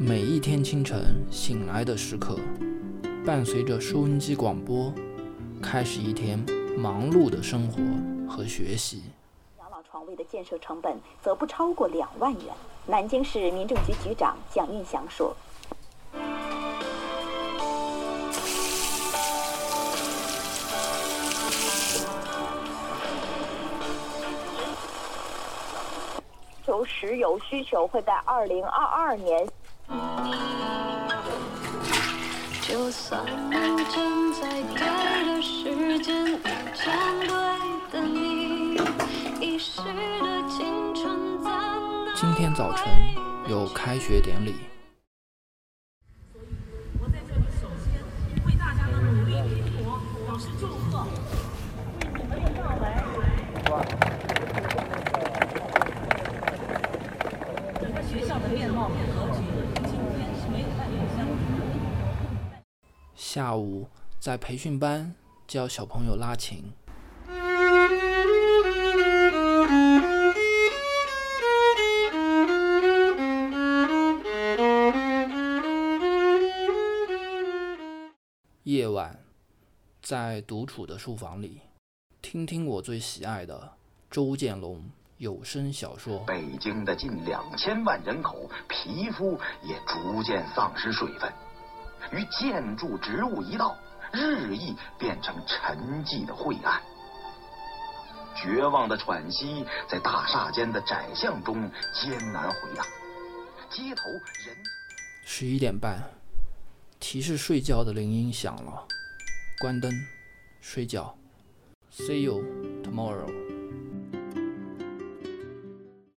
每一天清晨醒来的时刻，伴随着收音机广播，开始一天忙碌的生活和学习。养老床位的建设成本则不超过两万元。南京市民政局局长蒋运祥说。求石油需求会在二零二二年。就算我站在对的时间，站对的你，遗失的青春在哪今天早晨有开学典礼，我在这里首先为大家的努力拼搏表示祝贺，为你们的到来，整个学校的面貌和格局跟今天是没有半点相同的。下午在培训班教小朋友拉琴。夜晚，在独处的书房里，听听我最喜爱的周建龙有声小说。北京的近两千万人口，皮肤也逐渐丧失水分，与建筑植物一道，日益变成沉寂的晦暗。绝望的喘息在大厦间的窄巷中艰难回荡，街头人。十一点半，提示睡觉的铃音响了，关灯，睡觉。See you tomorrow.